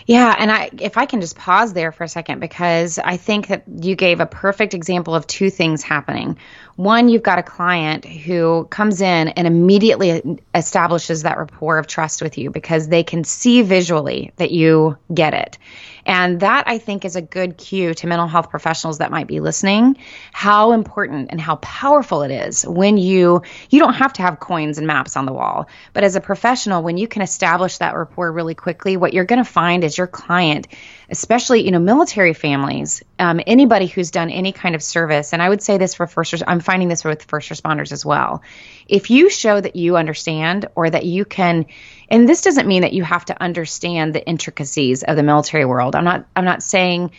Yeah, and I if I can just pause there for a second because I think that you gave a perfect example of two things happening. One, you've got a client who comes in and immediately establishes that rapport of trust with you because they can see visually that you get it. And that I think is a good cue to mental health professionals that might be listening. How important and how powerful it is when you you don't have to have coins and maps on the wall, but as a professional when you can establish that rapport really quickly, what you're going to find is your client especially you know military families um, anybody who's done any kind of service and i would say this for first i'm finding this with first responders as well. If you show that you understand or that you can and this doesn't mean that you have to understand the intricacies of the military world. I'm not i'm not saying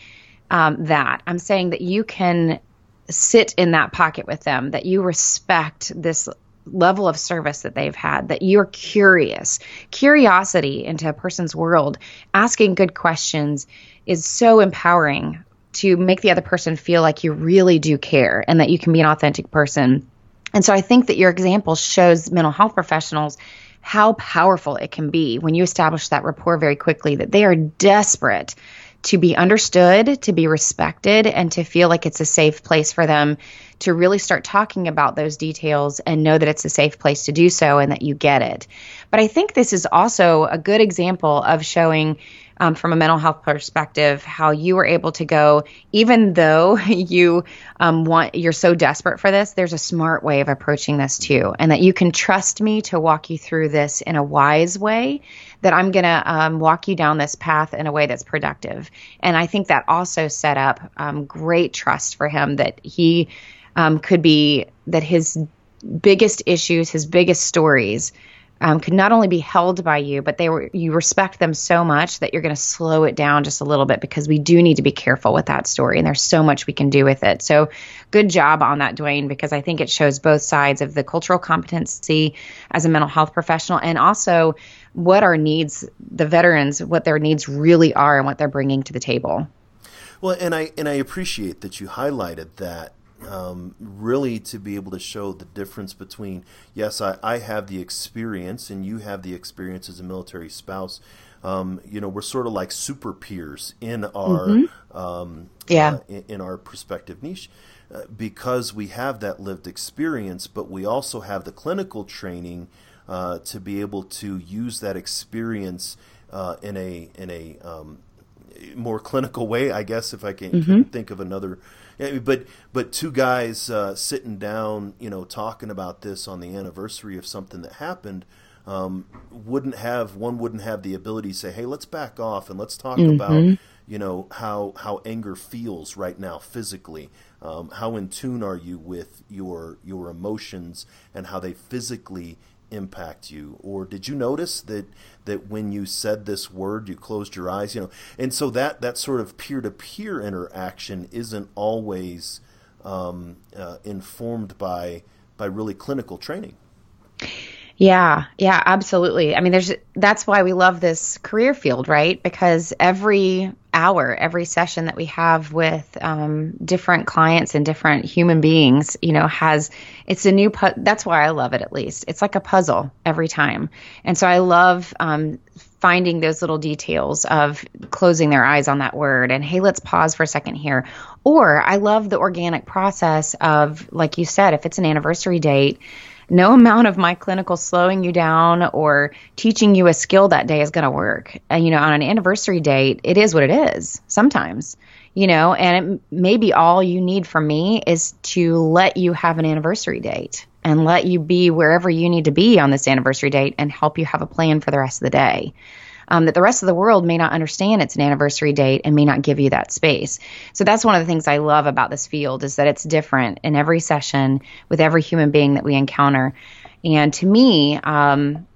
um, that. I'm saying that you can sit in that pocket with them that you respect this level of service that they've had, that you're curious. Curiosity into a person's world, asking good questions is so empowering to make the other person feel like you really do care and that you can be an authentic person. And so I think that your example shows mental health professionals how powerful it can be when you establish that rapport very quickly, that they are desperate to be understood, to be respected, and to feel like it's a safe place for them to really start talking about those details and know that it's a safe place to do so and that you get it. But I think this is also a good example of showing. Um, from a mental health perspective, how you were able to go, even though you um, want, you're so desperate for this. There's a smart way of approaching this too, and that you can trust me to walk you through this in a wise way that I'm to um, walk you down this path in a way that's productive. And I think that also set up um, great trust for him that he um, could be that his biggest issues, his biggest stories, um, could not only be held by you, but they were you respect them so much that you're going to slow it down just a little bit because we do need to be careful with that story, and there's so much we can do with it. So, good job on that, Duane, because I think it shows both sides of the cultural competency as a mental health professional, and also what our needs, the veterans, what their needs really are, and what they're bringing to the table. Well, and I and I appreciate that you highlighted that um, really to be able to show the difference between yes I, I have the experience and you have the experience as a military spouse um, you know we're sort of like super peers in our mm-hmm. um, yeah uh, in, in, our perspective niche uh, because we have that lived experience but we also have the clinical training uh, to be able to use that experience uh, in a in a um, more clinical way I guess if I can, mm-hmm. can think of another but but two guys uh, sitting down, you know, talking about this on the anniversary of something that happened, um, wouldn't have one wouldn't have the ability to say, "Hey, let's back off and let's talk mm-hmm. about." You know how how anger feels right now physically. Um, how in tune are you with your your emotions and how they physically impact you? Or did you notice that that when you said this word you closed your eyes? You know and so that that sort of peer-to-peer interaction isn't always um, uh, informed by by really clinical training yeah, yeah, absolutely. I mean, there's that's why we love this career field, right? Because every hour, every session that we have with um, different clients and different human beings, you know, has it's a new. Pu- that's why I love it. At least it's like a puzzle every time, and so I love um, finding those little details of closing their eyes on that word and hey, let's pause for a second here. Or I love the organic process of, like you said, if it's an anniversary date no amount of my clinical slowing you down or teaching you a skill that day is going to work. And, you know, on an anniversary date, it is what it is sometimes, you know, and it, maybe all you need from me is to let you have an anniversary date and let you be wherever you need to be on this anniversary date and help you have a plan for the rest of the day um, that the rest of the world may not understand it's an anniversary date and may not give you that space. So that's one of the things I love about this field is that it's different in every session with every human being that we encounter. And to me, um,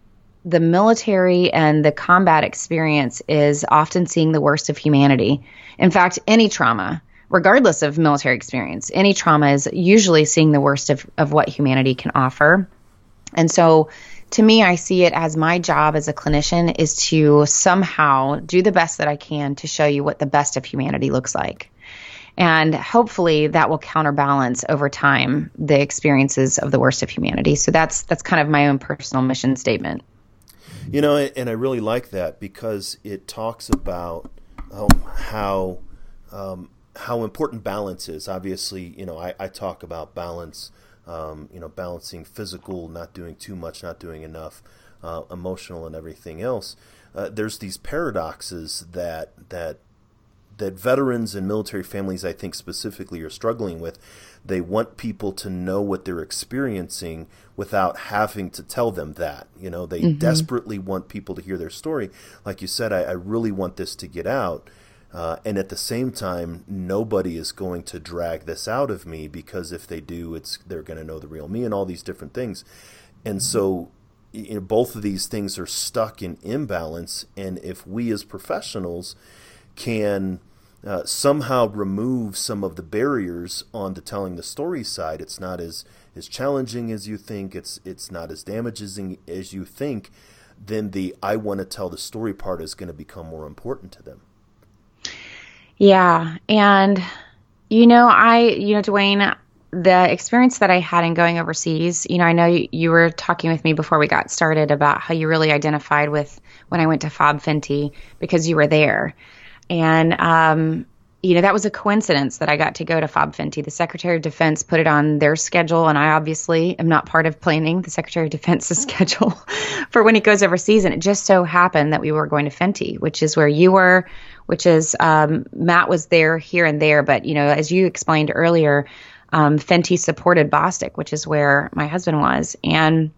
the military and the combat experience is often seeing the worst of humanity. In fact, any trauma, regardless of military experience, any trauma is usually seeing the worst of, of what humanity can offer. And so to me, I see it as my job as a clinician is to somehow do the best that I can to show you what the best of humanity looks like. And hopefully that will counterbalance over time the experiences of the worst of humanity. So that's that's kind of my own personal mission statement. You know, and I really like that because it talks about um, how um, how important balance is. Obviously, you know, I, I talk about balance. Um, you know, balancing physical, not doing too much, not doing enough, uh, emotional, and everything else. Uh, there's these paradoxes that that that veterans and military families, I think specifically, are struggling with. They want people to know what they're experiencing without having to tell them that. You know, they mm-hmm. desperately want people to hear their story. Like you said, I, I really want this to get out. Uh, and at the same time, nobody is going to drag this out of me because if they do, it's they're going to know the real me and all these different things. And so, you know, both of these things are stuck in imbalance. And if we as professionals can uh, somehow remove some of the barriers on the telling the story side. It's not as as challenging as you think. It's it's not as damaging as you think. Then the I want to tell the story part is going to become more important to them. Yeah, and you know, I you know, Duane, the experience that I had in going overseas, you know, I know you, you, were talking with me before we got started about how you really identified with when I went to FOB Fenty because you were there. And, um, you know, that was a coincidence that I got to go to FOB Fenty. The Secretary of Defense put it on their schedule, and I obviously am not part of planning the Secretary of Defense's schedule for when he goes overseas. And it just so happened that we were going to Fenty, which is where you were, which is um, Matt was there here and there. But, you know, as you explained earlier, um, Fenty supported Bostick, which is where my husband was. And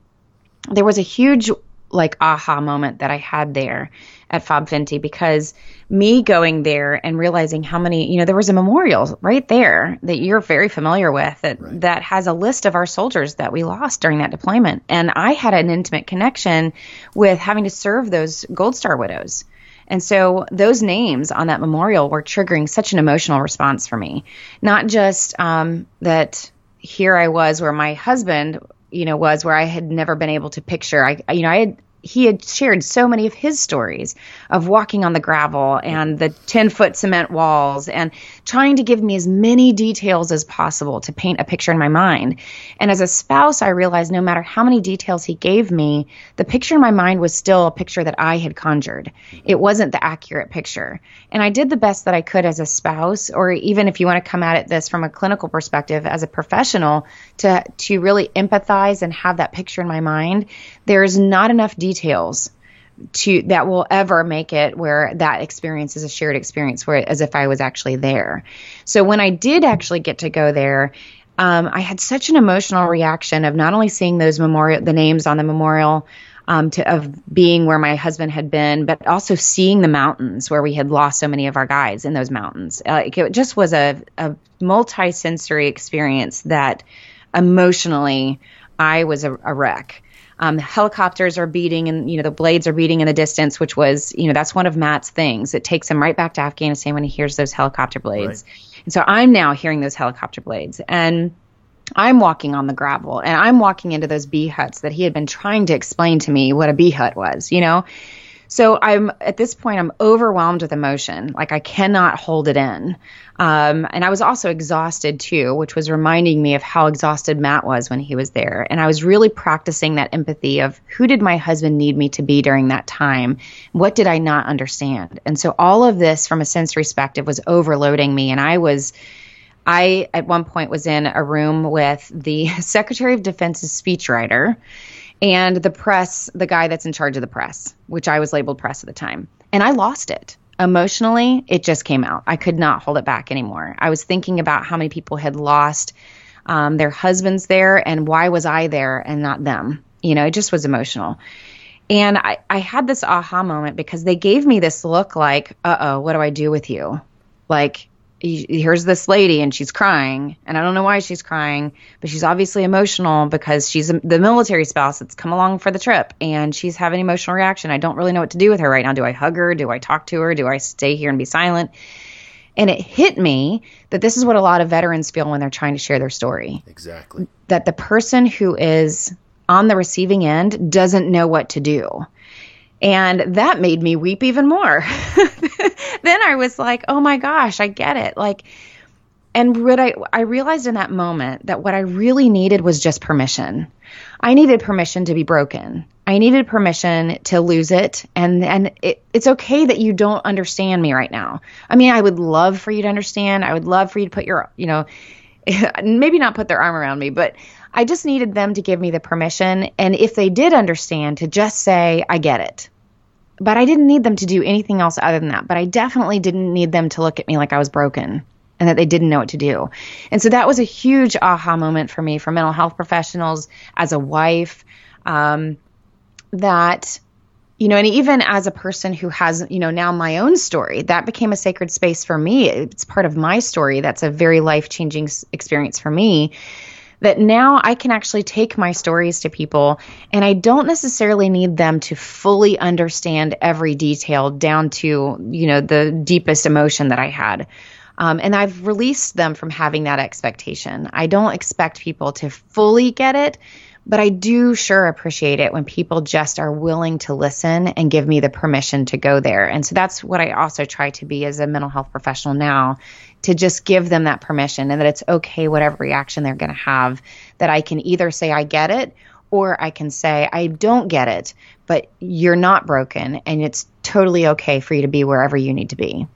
there was a huge, like, aha moment that I had there at FOB Fenty because me going there and realizing how many, you know, there was a memorial right there that you're very familiar with that, right. that has a list of our soldiers that we lost during that deployment. And I had an intimate connection with having to serve those Gold Star widows. And so those names on that memorial were triggering such an emotional response for me. Not just um, that here I was where my husband, you know, was where I had never been able to picture. I, you know, I had he had shared so many of his stories of walking on the gravel and the 10 foot cement walls and trying to give me as many details as possible to paint a picture in my mind. And as a spouse, I realized no matter how many details he gave me, the picture in my mind was still a picture that I had conjured. It wasn't the accurate picture. And I did the best that I could as a spouse, or even if you want to come at it this from a clinical perspective as a professional, to, to really empathize and have that picture in my mind. There's not enough details to that will ever make it where that experience is a shared experience where as if I was actually there. So when I did actually get to go there, um, I had such an emotional reaction of not only seeing those memorial the names on the memorial um, to of being where my husband had been, but also seeing the mountains where we had lost so many of our guys in those mountains. Like it just was a, a multi-sensory experience that emotionally I was a, a wreck. Um, helicopters are beating and, you know, the blades are beating in the distance, which was, you know, that's one of Matt's things. It takes him right back to Afghanistan when he hears those helicopter blades. Right. And so I'm now hearing those helicopter blades. And I'm walking on the gravel and I'm walking into those B-huts that he had been trying to explain to me what a B-hut was, you know? So I'm at this point, I'm overwhelmed with emotion. Like I cannot hold it in. Um, and I was also exhausted too, which was reminding me of how exhausted Matt was when he was there. And I was really practicing that empathy of who did my husband need me to be during that time? What did I not understand? And so all of this from a sense perspective was overloading me. And I was, I at one point was in a room with the Secretary of Defense's speechwriter and the press, the guy that's in charge of the press, which I was labeled press at the time. And I lost it. Emotionally, it just came out. I could not hold it back anymore. I was thinking about how many people had lost um, their husbands there and why was I there and not them? You know, it just was emotional. And I, I had this aha moment because they gave me this look like, uh oh, what do I do with you? Like, here's this lady and she's crying and i don't know why she's crying but she's obviously emotional because she's the military spouse that's come along for the trip and she's having emotional reaction. I don't really know what to do with her right now. Do i hug her? Do i talk to her? Do i stay here and be silent? And it hit me that this is what a lot of veterans feel when they're trying to share their story. Exactly. That the person who is on the receiving end doesn't know what to do and that made me weep even more. then I was like, oh my gosh, I get it. Like, And what I, I realized in that moment that what I really needed was just permission. I needed permission to be broken. I needed permission to lose it. And, and it, it's okay that you don't understand me right now. I mean, I would love for you to understand. I would love for you to put your, you know, maybe not put their arm around me, but I just needed them to give me the permission. And if they did understand, to just say, I get it. But I didn't need them to do anything else other than that. But I definitely didn't need them to look at me like I was broken and that they didn't know what to do. And so that was a huge aha moment for me, for mental health professionals, as a wife, um, that, you know, and even as a person who has, you know, now my own story, that became a sacred space for me. It's part of my story. That's a very life changing experience for me. That now I can actually take my stories to people, and I don't necessarily need them to fully understand every detail down to, you know, the deepest emotion that I had um, and I've released them from having that expectation. I don't expect people to fully get it, but I do sure appreciate it when people just are willing to listen and give me the permission to go there. And so that's what I also try to be as a mental health professional now to just give them that permission and that it's okay, whatever reaction they're going to have, that I can either say, I get it, or I can say, I don't get it, but you're not broken and it's totally okay for you to be wherever you need to be.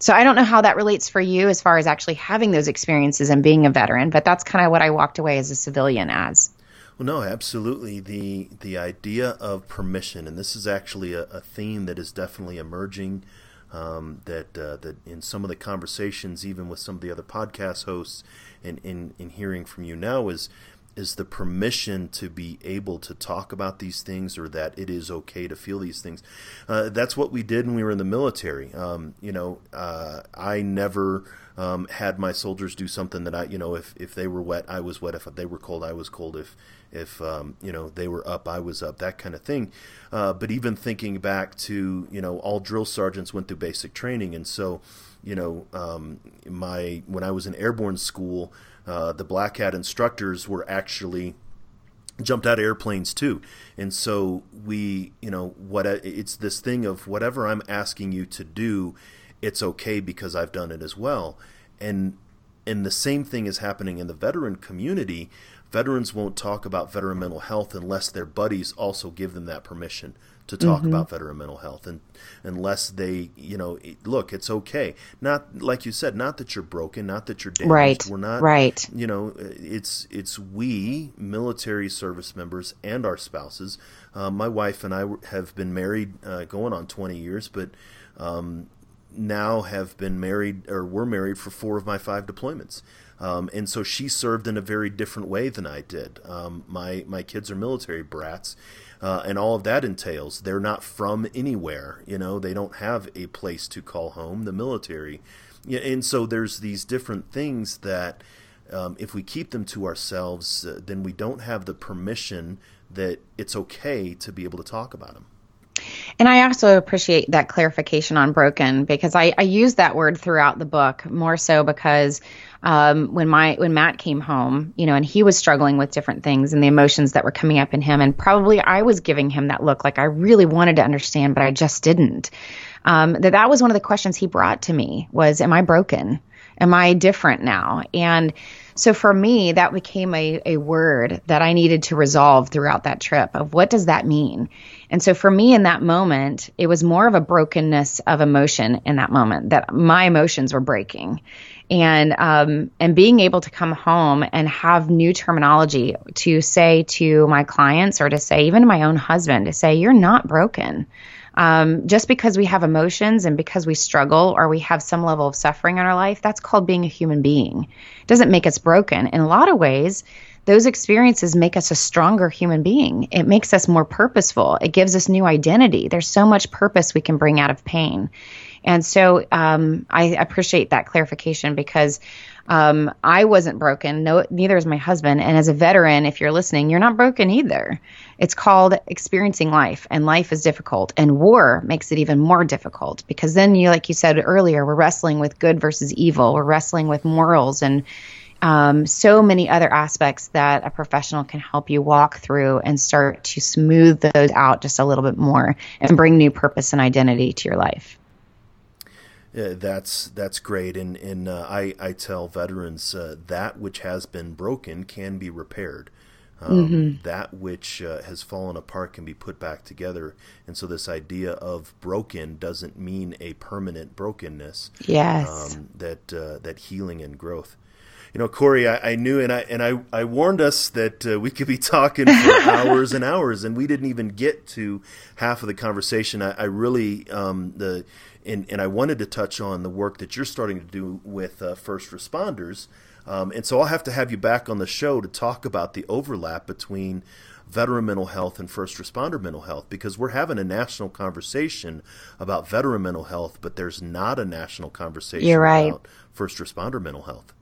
So I don't know how that relates for you as far as actually having those experiences and being a veteran, but that's kind of what I walked away as a civilian as. Well, no, absolutely. The the idea of permission, and this is actually a, a theme that is definitely emerging. Um, that uh, that in some of the conversations, even with some of the other podcast hosts, and in, in hearing from you now, is is the permission to be able to talk about these things or that it is okay to feel these things. Uh, that's what we did when we were in the military. Um, you know, uh, I never um, had my soldiers do something that I, you know, if, if they were wet, I was wet. If they were cold, I was cold. If, if um, you know, they were up, I was up, that kind of thing. Uh, but even thinking back to, you know, all drill sergeants went through basic training. And so, you know, um, my, when I was in airborne school, uh, the Black Hat instructors were actually jumped out of airplanes too. And so we, you know, what it's this thing of whatever I'm asking you to do, it's okay because I've done it as well. And and the same thing is happening in the veteran community. Veterans won't talk about veteran mental health unless their buddies also give them that permission to talk mm-hmm. about veteran mental health and unless they you know look it's okay. Not like you said not that you're broken not that you're damaged. Right. We're not right. you know it's it's we military service members and our spouses. Uh, my wife and I have been married uh, going on 20 years but um, now have been married or were married for four of my five deployments. Um, and so she served in a very different way than I did. Um, my my kids are military brats, uh, and all of that entails they're not from anywhere. You know, they don't have a place to call home. The military, and so there's these different things that um, if we keep them to ourselves, uh, then we don't have the permission that it's okay to be able to talk about them. And I also appreciate that clarification on broken because I, I use that word throughout the book more so because um, when my when Matt came home, you know, and he was struggling with different things and the emotions that were coming up in him, and probably I was giving him that look like I really wanted to understand, but I just didn't. Um, that that was one of the questions he brought to me was, "Am I broken? Am I different now?" And so for me, that became a, a word that I needed to resolve throughout that trip of what does that mean? And so for me in that moment, it was more of a brokenness of emotion in that moment that my emotions were breaking. And um, and being able to come home and have new terminology to say to my clients or to say even to my own husband to say you're not broken. Um, just because we have emotions and because we struggle or we have some level of suffering in our life, that's called being a human being. It doesn't make us broken. In a lot of ways, those experiences make us a stronger human being. It makes us more purposeful. It gives us new identity. There's so much purpose we can bring out of pain. And so um, I appreciate that clarification because um, I wasn't broken. No, neither is my husband. And as a veteran, if you're listening, you're not broken either. It's called experiencing life, and life is difficult. And war makes it even more difficult because then you, like you said earlier, we're wrestling with good versus evil. We're wrestling with morals and um, so many other aspects that a professional can help you walk through and start to smooth those out just a little bit more and bring new purpose and identity to your life. Uh, that's that's great, and and uh, I I tell veterans uh, that which has been broken can be repaired. Um, mm-hmm. That which uh, has fallen apart can be put back together, and so this idea of broken doesn't mean a permanent brokenness. Yes, um, that uh, that healing and growth you know, Corie, I, I, knew and I and I, I warned us that uh, we could be talking for hours and hours, and we didn't even get to half of the conversation. I, I really um, the and, and I wanted to touch on the work that you're starting to do with uh, first responders, um, and so I'll have to have you back on the show to talk about the overlap between veteran mental health and first responder mental health because we're having a national conversation about veteran mental health, but there's not a national conversation You're right. about first responder mental health.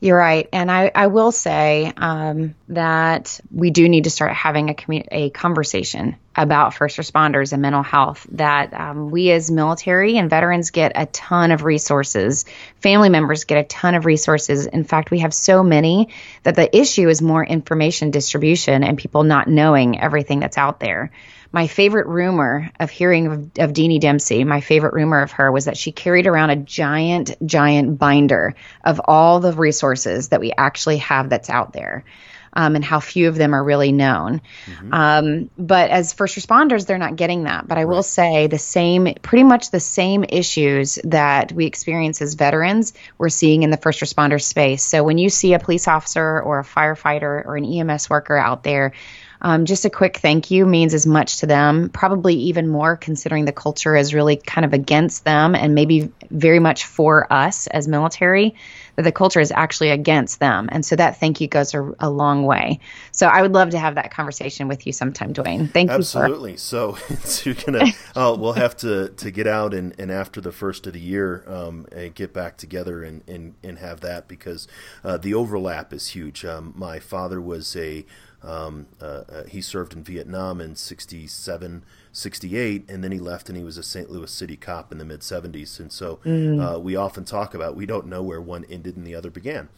You're right, and I, I will say um, that we do need to start having a commu- a conversation about first responders and mental health. That um, we as military and veterans get a ton of resources, family members get a ton of resources. In fact, we have so many that the issue is more information distribution and people not knowing everything that's out there my favorite rumor of hearing of, of Deanie Dempsey, my favorite rumor of her was that she carried around a giant, giant binder of all the resources that we actually have that's out there. Um, and how few of them are really known. Mm-hmm. Um, but as first responders, they're not getting that. But I will say the same, pretty much the same issues that we experience as veterans, we're seeing in the first responder space. So when you see a police officer or a firefighter or an EMS worker out there, um, just a quick thank you means as much to them, probably even more considering the culture is really kind of against them and maybe very much for us as military, that the culture is actually against them. And so that thank you goes a, a long way. So I would love to have that conversation with you sometime, Duane. Thank Absolutely. you. Absolutely. So, so to, uh, we'll have to, to get out and, and after the first of the year, um, and get back together and, and, and have that because uh, the overlap is huge. Um, my father was a, um, uh, uh, he served in Vietnam in 67, 68, and then he left and he was a St. Louis City cop in the mid 70s. And so mm. uh, we often talk about we don't know where one ended and the other began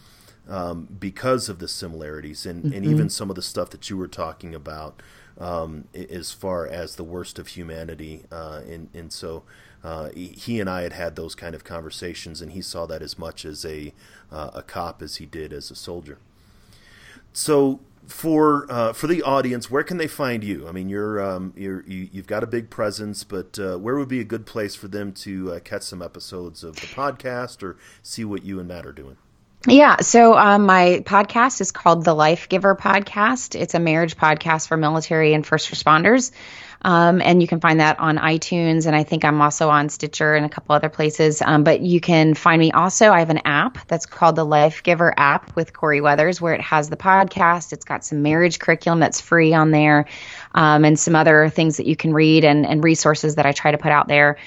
um, because of the similarities and, mm-hmm. and even some of the stuff that you were talking about um, as far as the worst of humanity. Uh, and, and so uh, he and I had had those kind of conversations, and he saw that as much as a, uh, a cop as he did as a soldier. So for uh, for the audience, where can they find you? I mean, you're um, you're you, have got a big presence, but uh, where would be a good place for them to uh, catch some episodes of the podcast or see what you and Matt are doing? Yeah, so um, my podcast is called the Life Giver Podcast. It's a marriage podcast for military and first responders. Um, and you can find that on iTunes. And I think I'm also on Stitcher and a couple other places. Um, but you can find me also. I have an app that's called the Life Giver app with Corie Weathers, where it has the podcast. It's got some marriage curriculum that's free on there um, and some other things that you can read and, and resources that I try to put out there.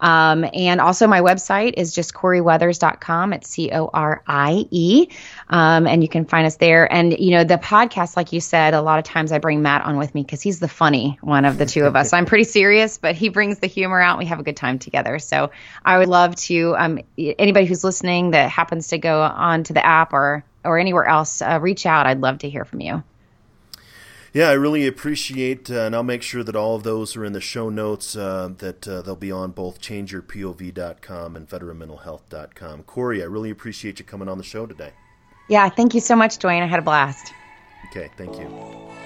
Um, and also, my website is just CorieWeathers.com. It's C O R I E. Um, and you can find us there. And, you know, the podcast, like you said, a lot of times I bring Matt on with me because he's the funny one of the two of us. I'm pretty serious, but he brings the humor out. We have a good time together. So I would love to, um, anybody who's listening that happens to go on to the app or, or anywhere else, uh, reach out. I'd love to hear from you. Yeah, I really appreciate, uh, and I'll make sure that all of those are in the show notes. Uh, that uh, they'll be on both changeyourpov.com and veteranmentalhealth.com. Corie, I really appreciate you coming on the show today. Yeah, thank you so much, Duane. I had a blast. Okay, thank you.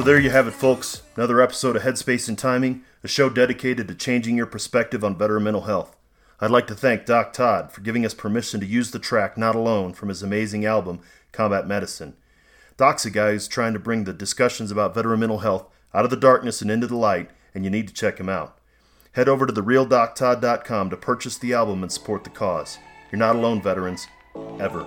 So there you have it, folks. Another episode of Headspace and Timing, a show dedicated to changing your perspective on veteran mental health. I'd like to thank Doc Todd for giving us permission to use the track Not Alone from his amazing album, Combat Medicine. Doc's a guy who's trying to bring the discussions about veteran mental health out of the darkness and into the light, and you need to check him out. Head over to therealdoctodd.com to purchase the album and support the cause. You're not alone, veterans. Ever.